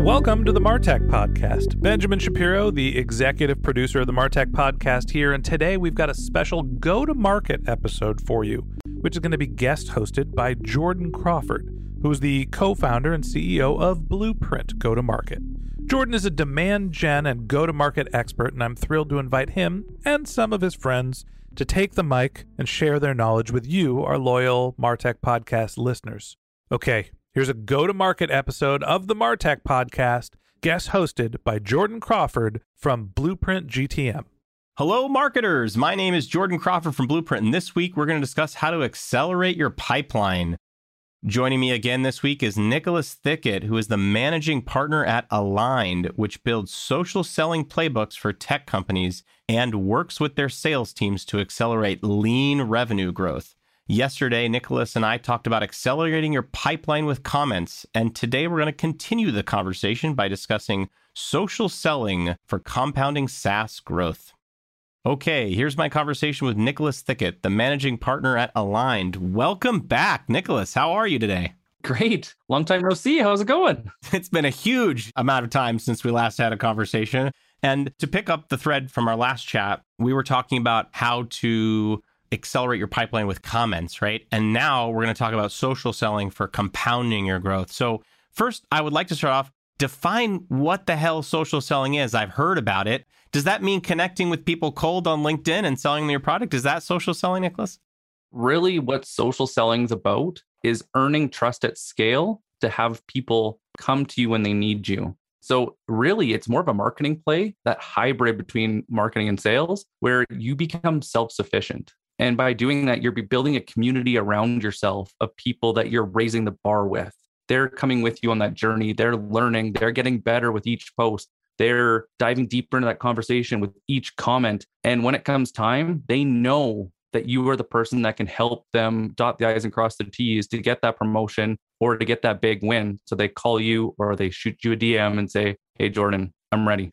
Welcome to the Martech Podcast. Benjamin Shapiro, the executive producer of the Martech Podcast, here, and today we've got a special go to market episode for you, which is going to be guest hosted by Jordan Crawford, who is the co founder and CEO of Blueprint Go to Market. Jordan is a demand gen and go to market expert, and I'm thrilled to invite him and some of his friends to take the mic and share their knowledge with you, our loyal Martech Podcast listeners. Okay, Here's a go to market episode of the Martech podcast, guest hosted by Jordan Crawford from Blueprint GTM. Hello, marketers. My name is Jordan Crawford from Blueprint, and this week we're going to discuss how to accelerate your pipeline. Joining me again this week is Nicholas Thickett, who is the managing partner at Alignd, which builds social selling playbooks for tech companies and works with their sales teams to accelerate lean revenue growth. Yesterday, Nicholas and I talked about accelerating your pipeline with comments, and today we're going to continue the conversation by discussing social selling for compounding SaaS growth. Okay, here's my conversation with Nicholas Thickett, the managing partner at Alignd. Welcome back, Nicholas. How are you today? Great. Long time no see. How's it going? It's been a huge amount of time since we last had a conversation. And to pick up the thread from our last chat, we were talking about how to accelerate your pipeline with comments, right? And now we're going to talk about social selling for compounding your growth. So, first, I would like to start off define what the hell social selling is. I've heard about it. Does that mean connecting with people cold on LinkedIn and selling them your product? Is that social selling, Nicholas? Really, what social selling is about is earning trust at scale to have people come to you when they need you. So, really, it's more of a marketing play, that hybrid between marketing and sales, where you become self sufficient. And by doing that, you're building a community around yourself of people that you're raising the bar with. They're coming with you on that journey. They're learning, they're getting better with each post. They're diving deeper into that conversation with each comment. And when it comes time, they know that you are the person that can help them dot the I's and cross the T's to get that promotion or to get that big win. So they call you or they shoot you a DM and say, Hey, Jordan, I'm ready.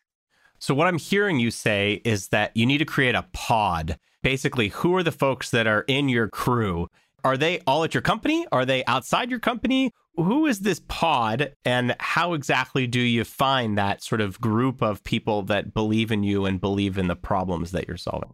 So, what I'm hearing you say is that you need to create a pod basically who are the folks that are in your crew? Are they all at your company? Are they outside your company? Who is this pod and how exactly do you find that sort of group of people that believe in you and believe in the problems that you're solving?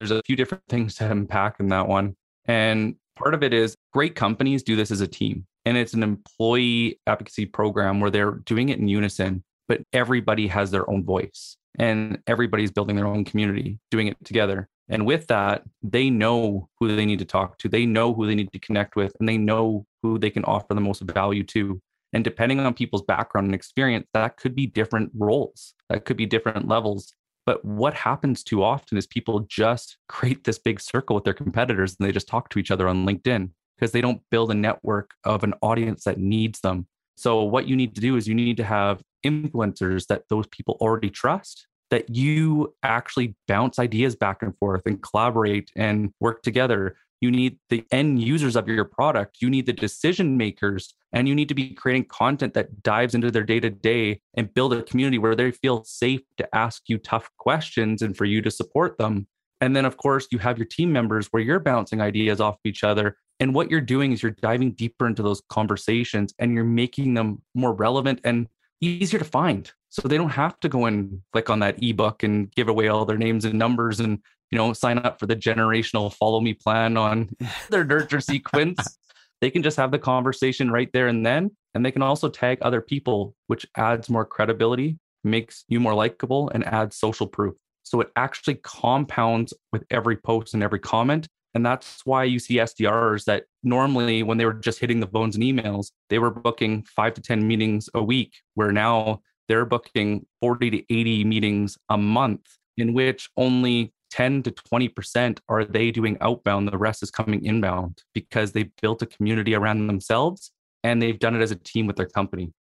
There's a few different things to unpack in that one. And part of it is great companies do this as a team. And it's an employee advocacy program where they're doing it in unison, but everybody has their own voice and everybody's building their own community, doing it together. And with that, they know who they need to talk to, they know who they need to connect with, and they know who they can offer the most value to. And depending on people's background and experience, that could be different roles, that could be different levels. But what happens too often is people just create this big circle with their competitors and they just talk to each other on LinkedIn because they don't build a network of an audience that needs them. So, what you need to do is you need to have influencers that those people already trust that you actually bounce ideas back and forth and collaborate and work together. You need the end users of your product. You need the decision makers, and you need to be creating content that dives into their day to day and build a community where they feel safe to ask you tough questions and for you to support them. And then, of course, you have your team members where you're bouncing ideas off of each other. And what you're doing is you're diving deeper into those conversations and you're making them more relevant and easier to find. So they don't have to go and click on that ebook and give away all their names and numbers and you know sign up for the generational follow me plan on their nurture sequence. They can just have the conversation right there and then. And they can also tag other people, which adds more credibility, makes you more likable, and adds social proof. So it actually compounds with every post and every comment. And that's why you see SDRs that normally, when they were just hitting the phones and emails, they were booking five to 10 meetings a week, where now they're booking 40 to 80 meetings a month, in which only 10 to 20% are they doing outbound. The rest is coming inbound because they built a community around themselves and they've done it as a team with their company.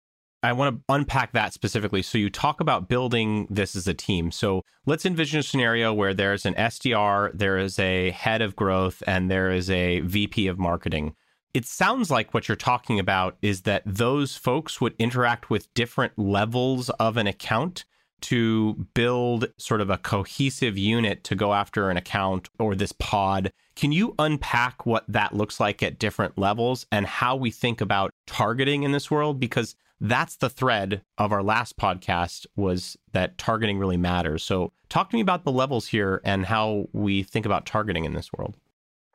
I want to unpack that specifically. So you talk about building this as a team. So let's envision a scenario where there's an SDR, there is a head of growth, and there is a VP of marketing. It sounds like what you're talking about is that those folks would interact with different levels of an account to build sort of a cohesive unit to go after an account or this pod. Can you unpack what that looks like at different levels and how we think about targeting in this world? Because that's the thread of our last podcast was that targeting really matters. So talk to me about the levels here and how we think about targeting in this world.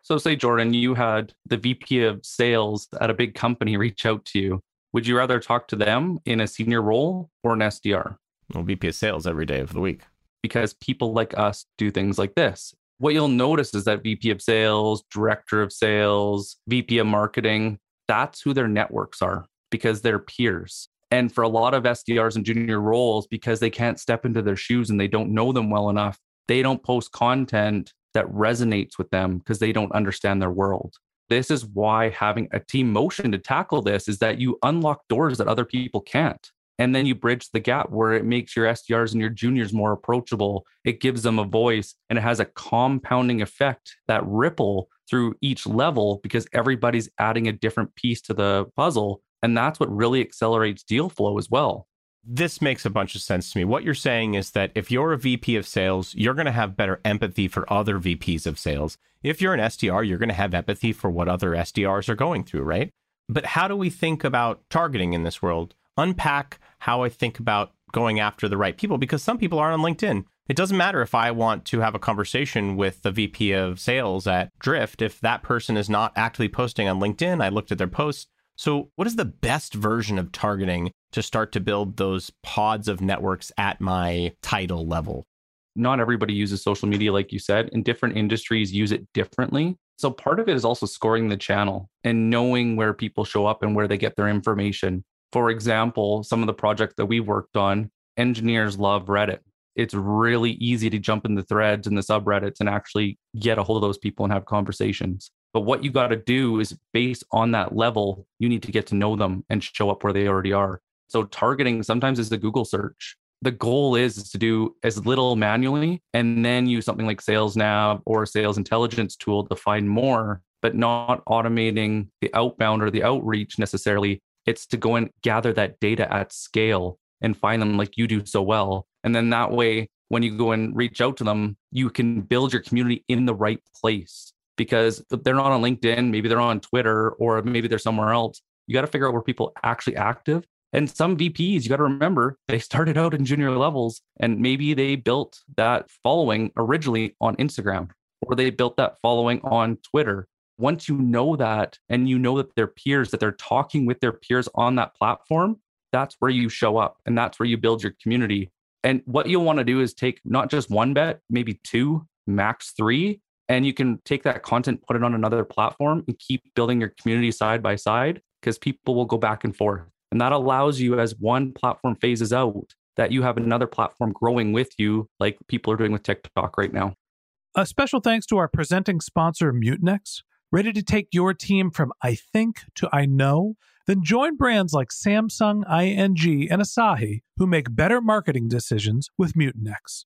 So say Jordan, you had the VP of sales at a big company reach out to you. Would you rather talk to them in a senior role or an SDR? Well, VP of sales every day of the week. Because people like us do things like this. What you'll notice is that VP of sales, director of sales, VP of marketing, that's who their networks are because they're peers. And for a lot of SDRs and junior roles, because they can't step into their shoes and they don't know them well enough, they don't post content that resonates with them because they don't understand their world. This is why having a team motion to tackle this is that you unlock doors that other people can't. And then you bridge the gap where it makes your SDRs and your juniors more approachable. It gives them a voice and it has a compounding effect that ripple through each level because everybody's adding a different piece to the puzzle. And that's what really accelerates deal flow as well. This makes a bunch of sense to me. What you're saying is that if you're a VP of sales, you're going to have better empathy for other VPs of sales. If you're an SDR, you're going to have empathy for what other SDRs are going through, right? But how do we think about targeting in this world? unpack how I think about going after the right people because some people aren't on LinkedIn. It doesn't matter if I want to have a conversation with the VP of sales at Drift. If that person is not actively posting on LinkedIn, I looked at their posts. So, what is the best version of targeting to start to build those pods of networks at my title level? Not everybody uses social media, like you said, and different industries use it differently. So, part of it is also scoring the channel and knowing where people show up and where they get their information. For example, some of the projects that we worked on, engineers love Reddit. It's really easy to jump in the threads and the subreddits and actually get a hold of those people and have conversations. But what you got to do is based on that level, you need to get to know them and show up where they already are. So targeting sometimes is the Google search. The goal is, to do as little manually and then use something like Sales Nav or sales intelligence tool to find more, but not automating the outbound or the outreach necessarily it's to go and gather that data at scale and find them like you do so well. And then that way, when you go and reach out to them, you can build your community in the right place because they're not on LinkedIn, maybe they're on Twitter, or maybe they're somewhere else. You got to figure out where people actually active. And some VPs, you got to remember, they started out in junior levels and maybe they built that following originally on Instagram or they built that following on Twitter once you know that and you know that their peers that they're talking with their peers on that platform that's where you show up and that's where you build your community and what you'll want to do is take not just one bet maybe two max three and you can take that content put it on another platform and keep building your community side by side because people will go back and forth and that allows you as one platform phases out that you have another platform growing with you like people are doing with tiktok right now a special thanks to our presenting sponsor mutinex Ready to take your team from I think to I know? Then join brands like Samsung, ING, and Asahi who make better marketing decisions with Mutinex.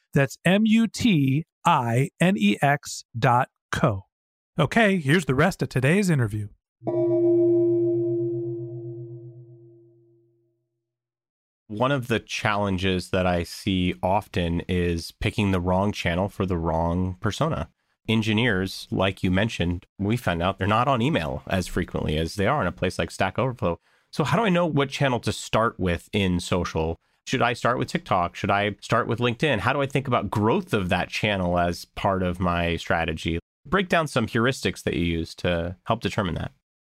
That's M U T I N E X dot co. Okay, here's the rest of today's interview. One of the challenges that I see often is picking the wrong channel for the wrong persona. Engineers, like you mentioned, we found out they're not on email as frequently as they are in a place like Stack Overflow. So, how do I know what channel to start with in social? Should I start with TikTok? Should I start with LinkedIn? How do I think about growth of that channel as part of my strategy? Break down some heuristics that you use to help determine that.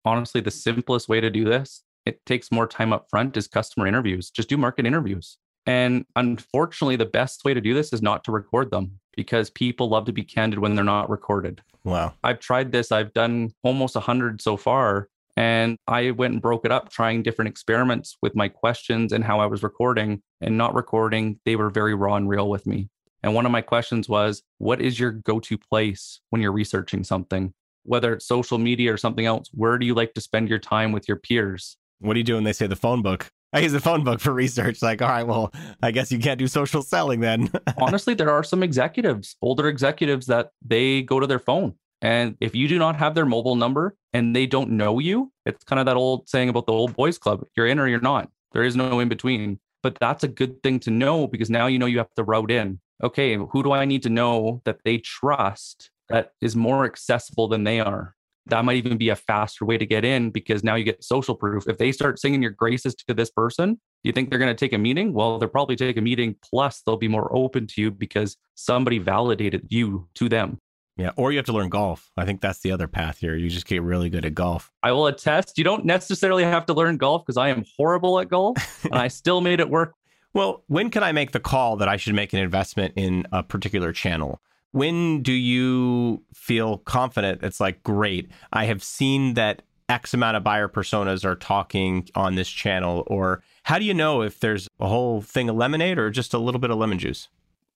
Honestly, the simplest way to do this, it takes more time up front, is customer interviews. Just do market interviews. And unfortunately, the best way to do this is not to record them because people love to be candid when they're not recorded. Wow. I've tried this. I've done almost 100 so far. And I went and broke it up, trying different experiments with my questions and how I was recording and not recording. They were very raw and real with me. And one of my questions was, What is your go to place when you're researching something? Whether it's social media or something else, where do you like to spend your time with your peers? What do you do when they say the phone book? I use the phone book for research. Like, all right, well, I guess you can't do social selling then. Honestly, there are some executives, older executives, that they go to their phone. And if you do not have their mobile number and they don't know you, it's kind of that old saying about the old boys club you're in or you're not. There is no in between. But that's a good thing to know because now you know you have to route in. Okay, who do I need to know that they trust that is more accessible than they are? That might even be a faster way to get in because now you get social proof. If they start singing your graces to this person, do you think they're going to take a meeting? Well, they'll probably take a meeting. Plus, they'll be more open to you because somebody validated you to them. Yeah, or you have to learn golf. I think that's the other path here. You just get really good at golf. I will attest, you don't necessarily have to learn golf because I am horrible at golf and I still made it work. Well, when can I make the call that I should make an investment in a particular channel? When do you feel confident? It's like, great, I have seen that X amount of buyer personas are talking on this channel. Or how do you know if there's a whole thing of lemonade or just a little bit of lemon juice?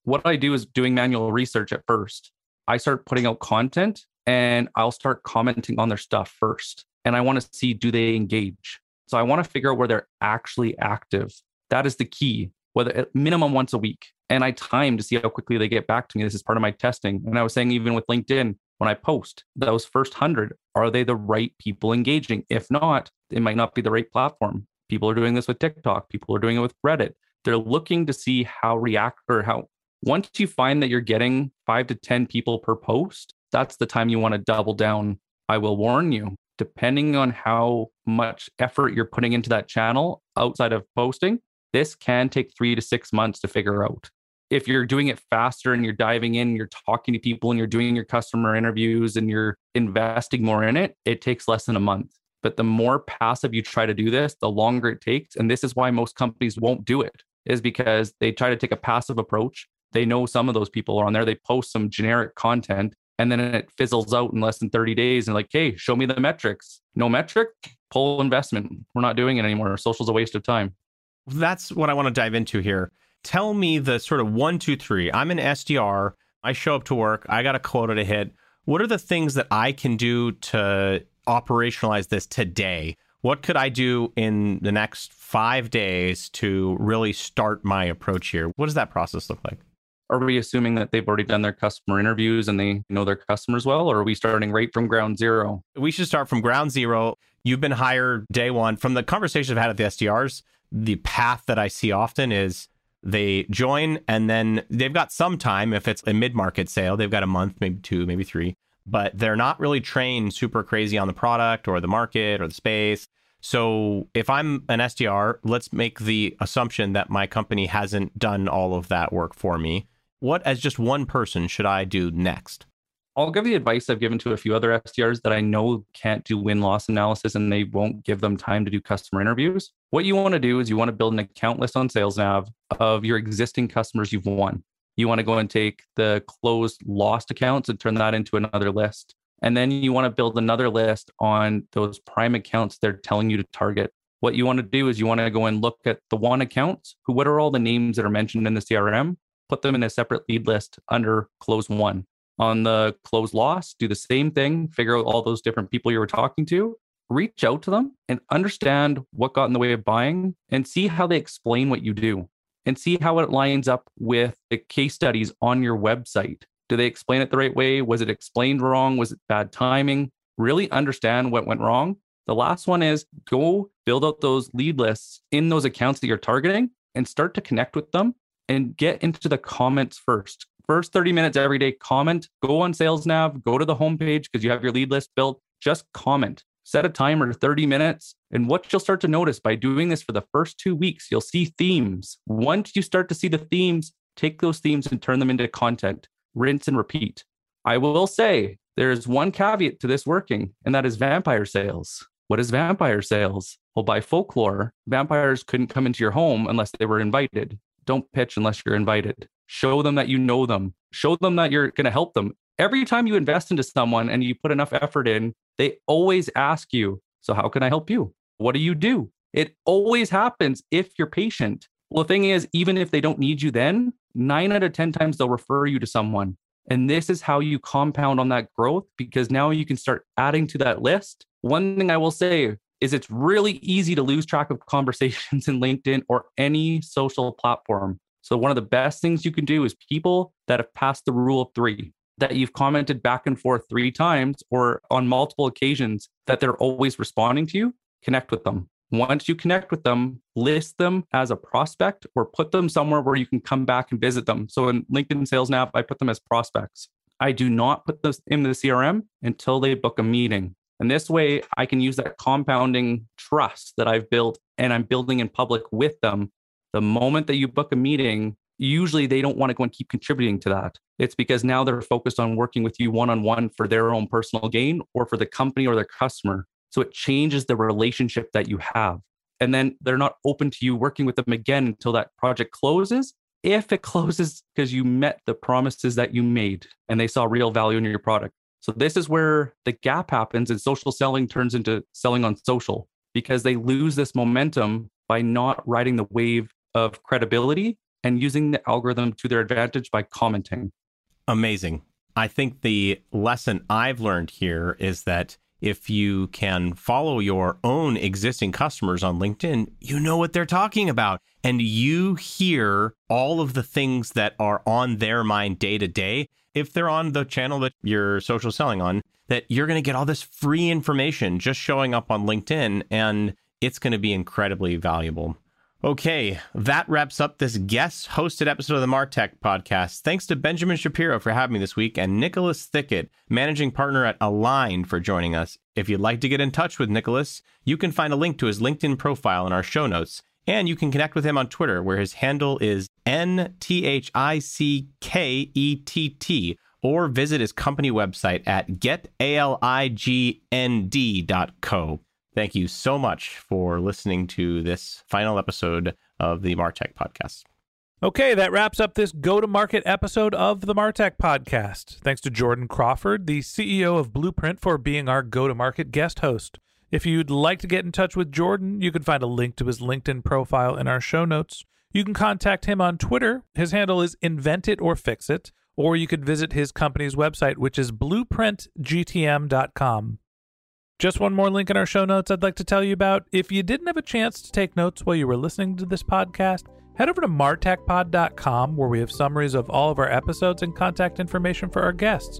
What I do is doing manual research at first. I start putting out content and I'll start commenting on their stuff first. And I want to see do they engage? So I want to figure out where they're actually active. That is the key, whether at minimum once a week. And I time to see how quickly they get back to me. This is part of my testing. And I was saying, even with LinkedIn, when I post those first 100, are they the right people engaging? If not, it might not be the right platform. People are doing this with TikTok, people are doing it with Reddit. They're looking to see how react or how once you find that you're getting five to 10 people per post, that's the time you want to double down. I will warn you, depending on how much effort you're putting into that channel outside of posting, this can take three to six months to figure out. If you're doing it faster and you're diving in, you're talking to people and you're doing your customer interviews and you're investing more in it, it takes less than a month. But the more passive you try to do this, the longer it takes. And this is why most companies won't do it, is because they try to take a passive approach they know some of those people are on there. They post some generic content and then it fizzles out in less than 30 days and like, hey, show me the metrics. No metric, pull investment. We're not doing it anymore. Social's a waste of time. That's what I want to dive into here. Tell me the sort of one, two, three. I'm an SDR. I show up to work. I got a quota to hit. What are the things that I can do to operationalize this today? What could I do in the next five days to really start my approach here? What does that process look like? Are we assuming that they've already done their customer interviews and they know their customers well? Or are we starting right from ground zero? We should start from ground zero. You've been hired day one. From the conversations I've had at the SDRs, the path that I see often is they join and then they've got some time. If it's a mid market sale, they've got a month, maybe two, maybe three, but they're not really trained super crazy on the product or the market or the space. So if I'm an SDR, let's make the assumption that my company hasn't done all of that work for me. What, as just one person, should I do next? I'll give the advice I've given to a few other SDRs that I know can't do win loss analysis and they won't give them time to do customer interviews. What you want to do is you want to build an account list on SalesNav of your existing customers you've won. You want to go and take the closed lost accounts and turn that into another list. And then you want to build another list on those prime accounts they're telling you to target. What you want to do is you want to go and look at the one accounts who what are all the names that are mentioned in the CRM, put them in a separate lead list under close one. On the close loss, do the same thing, figure out all those different people you were talking to, reach out to them and understand what got in the way of buying and see how they explain what you do and see how it lines up with the case studies on your website do they explain it the right way? Was it explained wrong? Was it bad timing? Really understand what went wrong. The last one is go build out those lead lists in those accounts that you're targeting and start to connect with them and get into the comments first. First 30 minutes every day, comment, go on SalesNav, go to the homepage because you have your lead list built. Just comment, set a timer 30 minutes. And what you'll start to notice by doing this for the first two weeks, you'll see themes. Once you start to see the themes, take those themes and turn them into content rinse and repeat. I will say there's one caveat to this working, and that is vampire sales. What is vampire sales? Well, by folklore, vampires couldn't come into your home unless they were invited. Don't pitch unless you're invited. Show them that you know them. Show them that you're going to help them. Every time you invest into someone and you put enough effort in, they always ask you, So, how can I help you? What do you do? It always happens if you're patient. Well, the thing is, even if they don't need you then, nine out of 10 times they'll refer you to someone. And this is how you compound on that growth because now you can start adding to that list. One thing I will say is it's really easy to lose track of conversations in LinkedIn or any social platform. So, one of the best things you can do is people that have passed the rule of three, that you've commented back and forth three times or on multiple occasions, that they're always responding to you, connect with them. Once you connect with them, list them as a prospect or put them somewhere where you can come back and visit them. So in LinkedIn Sales Nav, I put them as prospects. I do not put this in the CRM until they book a meeting. And this way, I can use that compounding trust that I've built and I'm building in public with them. The moment that you book a meeting, usually they don't want to go and keep contributing to that. It's because now they're focused on working with you one on one for their own personal gain or for the company or their customer. So it changes the relationship that you have. And then they're not open to you working with them again until that project closes. If it closes because you met the promises that you made and they saw real value in your product. So this is where the gap happens and social selling turns into selling on social because they lose this momentum by not riding the wave of credibility and using the algorithm to their advantage by commenting. Amazing. I think the lesson I've learned here is that if you can follow your own existing customers on LinkedIn, you know what they're talking about. And you hear all of the things that are on their mind day to day. If they're on the channel that you're social selling on, that you're going to get all this free information just showing up on LinkedIn, and it's going to be incredibly valuable. Okay, that wraps up this guest hosted episode of the Martech podcast. Thanks to Benjamin Shapiro for having me this week and Nicholas Thickett, managing partner at Align, for joining us. If you'd like to get in touch with Nicholas, you can find a link to his LinkedIn profile in our show notes. And you can connect with him on Twitter, where his handle is N T H I C K E T T, or visit his company website at getalignd.co. Thank you so much for listening to this final episode of the Martech podcast. Okay, that wraps up this go to market episode of the Martech podcast. Thanks to Jordan Crawford, the CEO of Blueprint, for being our go to market guest host. If you'd like to get in touch with Jordan, you can find a link to his LinkedIn profile in our show notes. You can contact him on Twitter. His handle is invent it or fix it, or you could visit his company's website, which is blueprintgtm.com. Just one more link in our show notes I'd like to tell you about. If you didn't have a chance to take notes while you were listening to this podcast, Head over to martechpod.com where we have summaries of all of our episodes and contact information for our guests.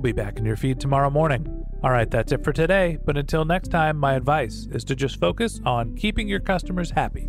be back in your feed tomorrow morning. All right, that's it for today. But until next time, my advice is to just focus on keeping your customers happy.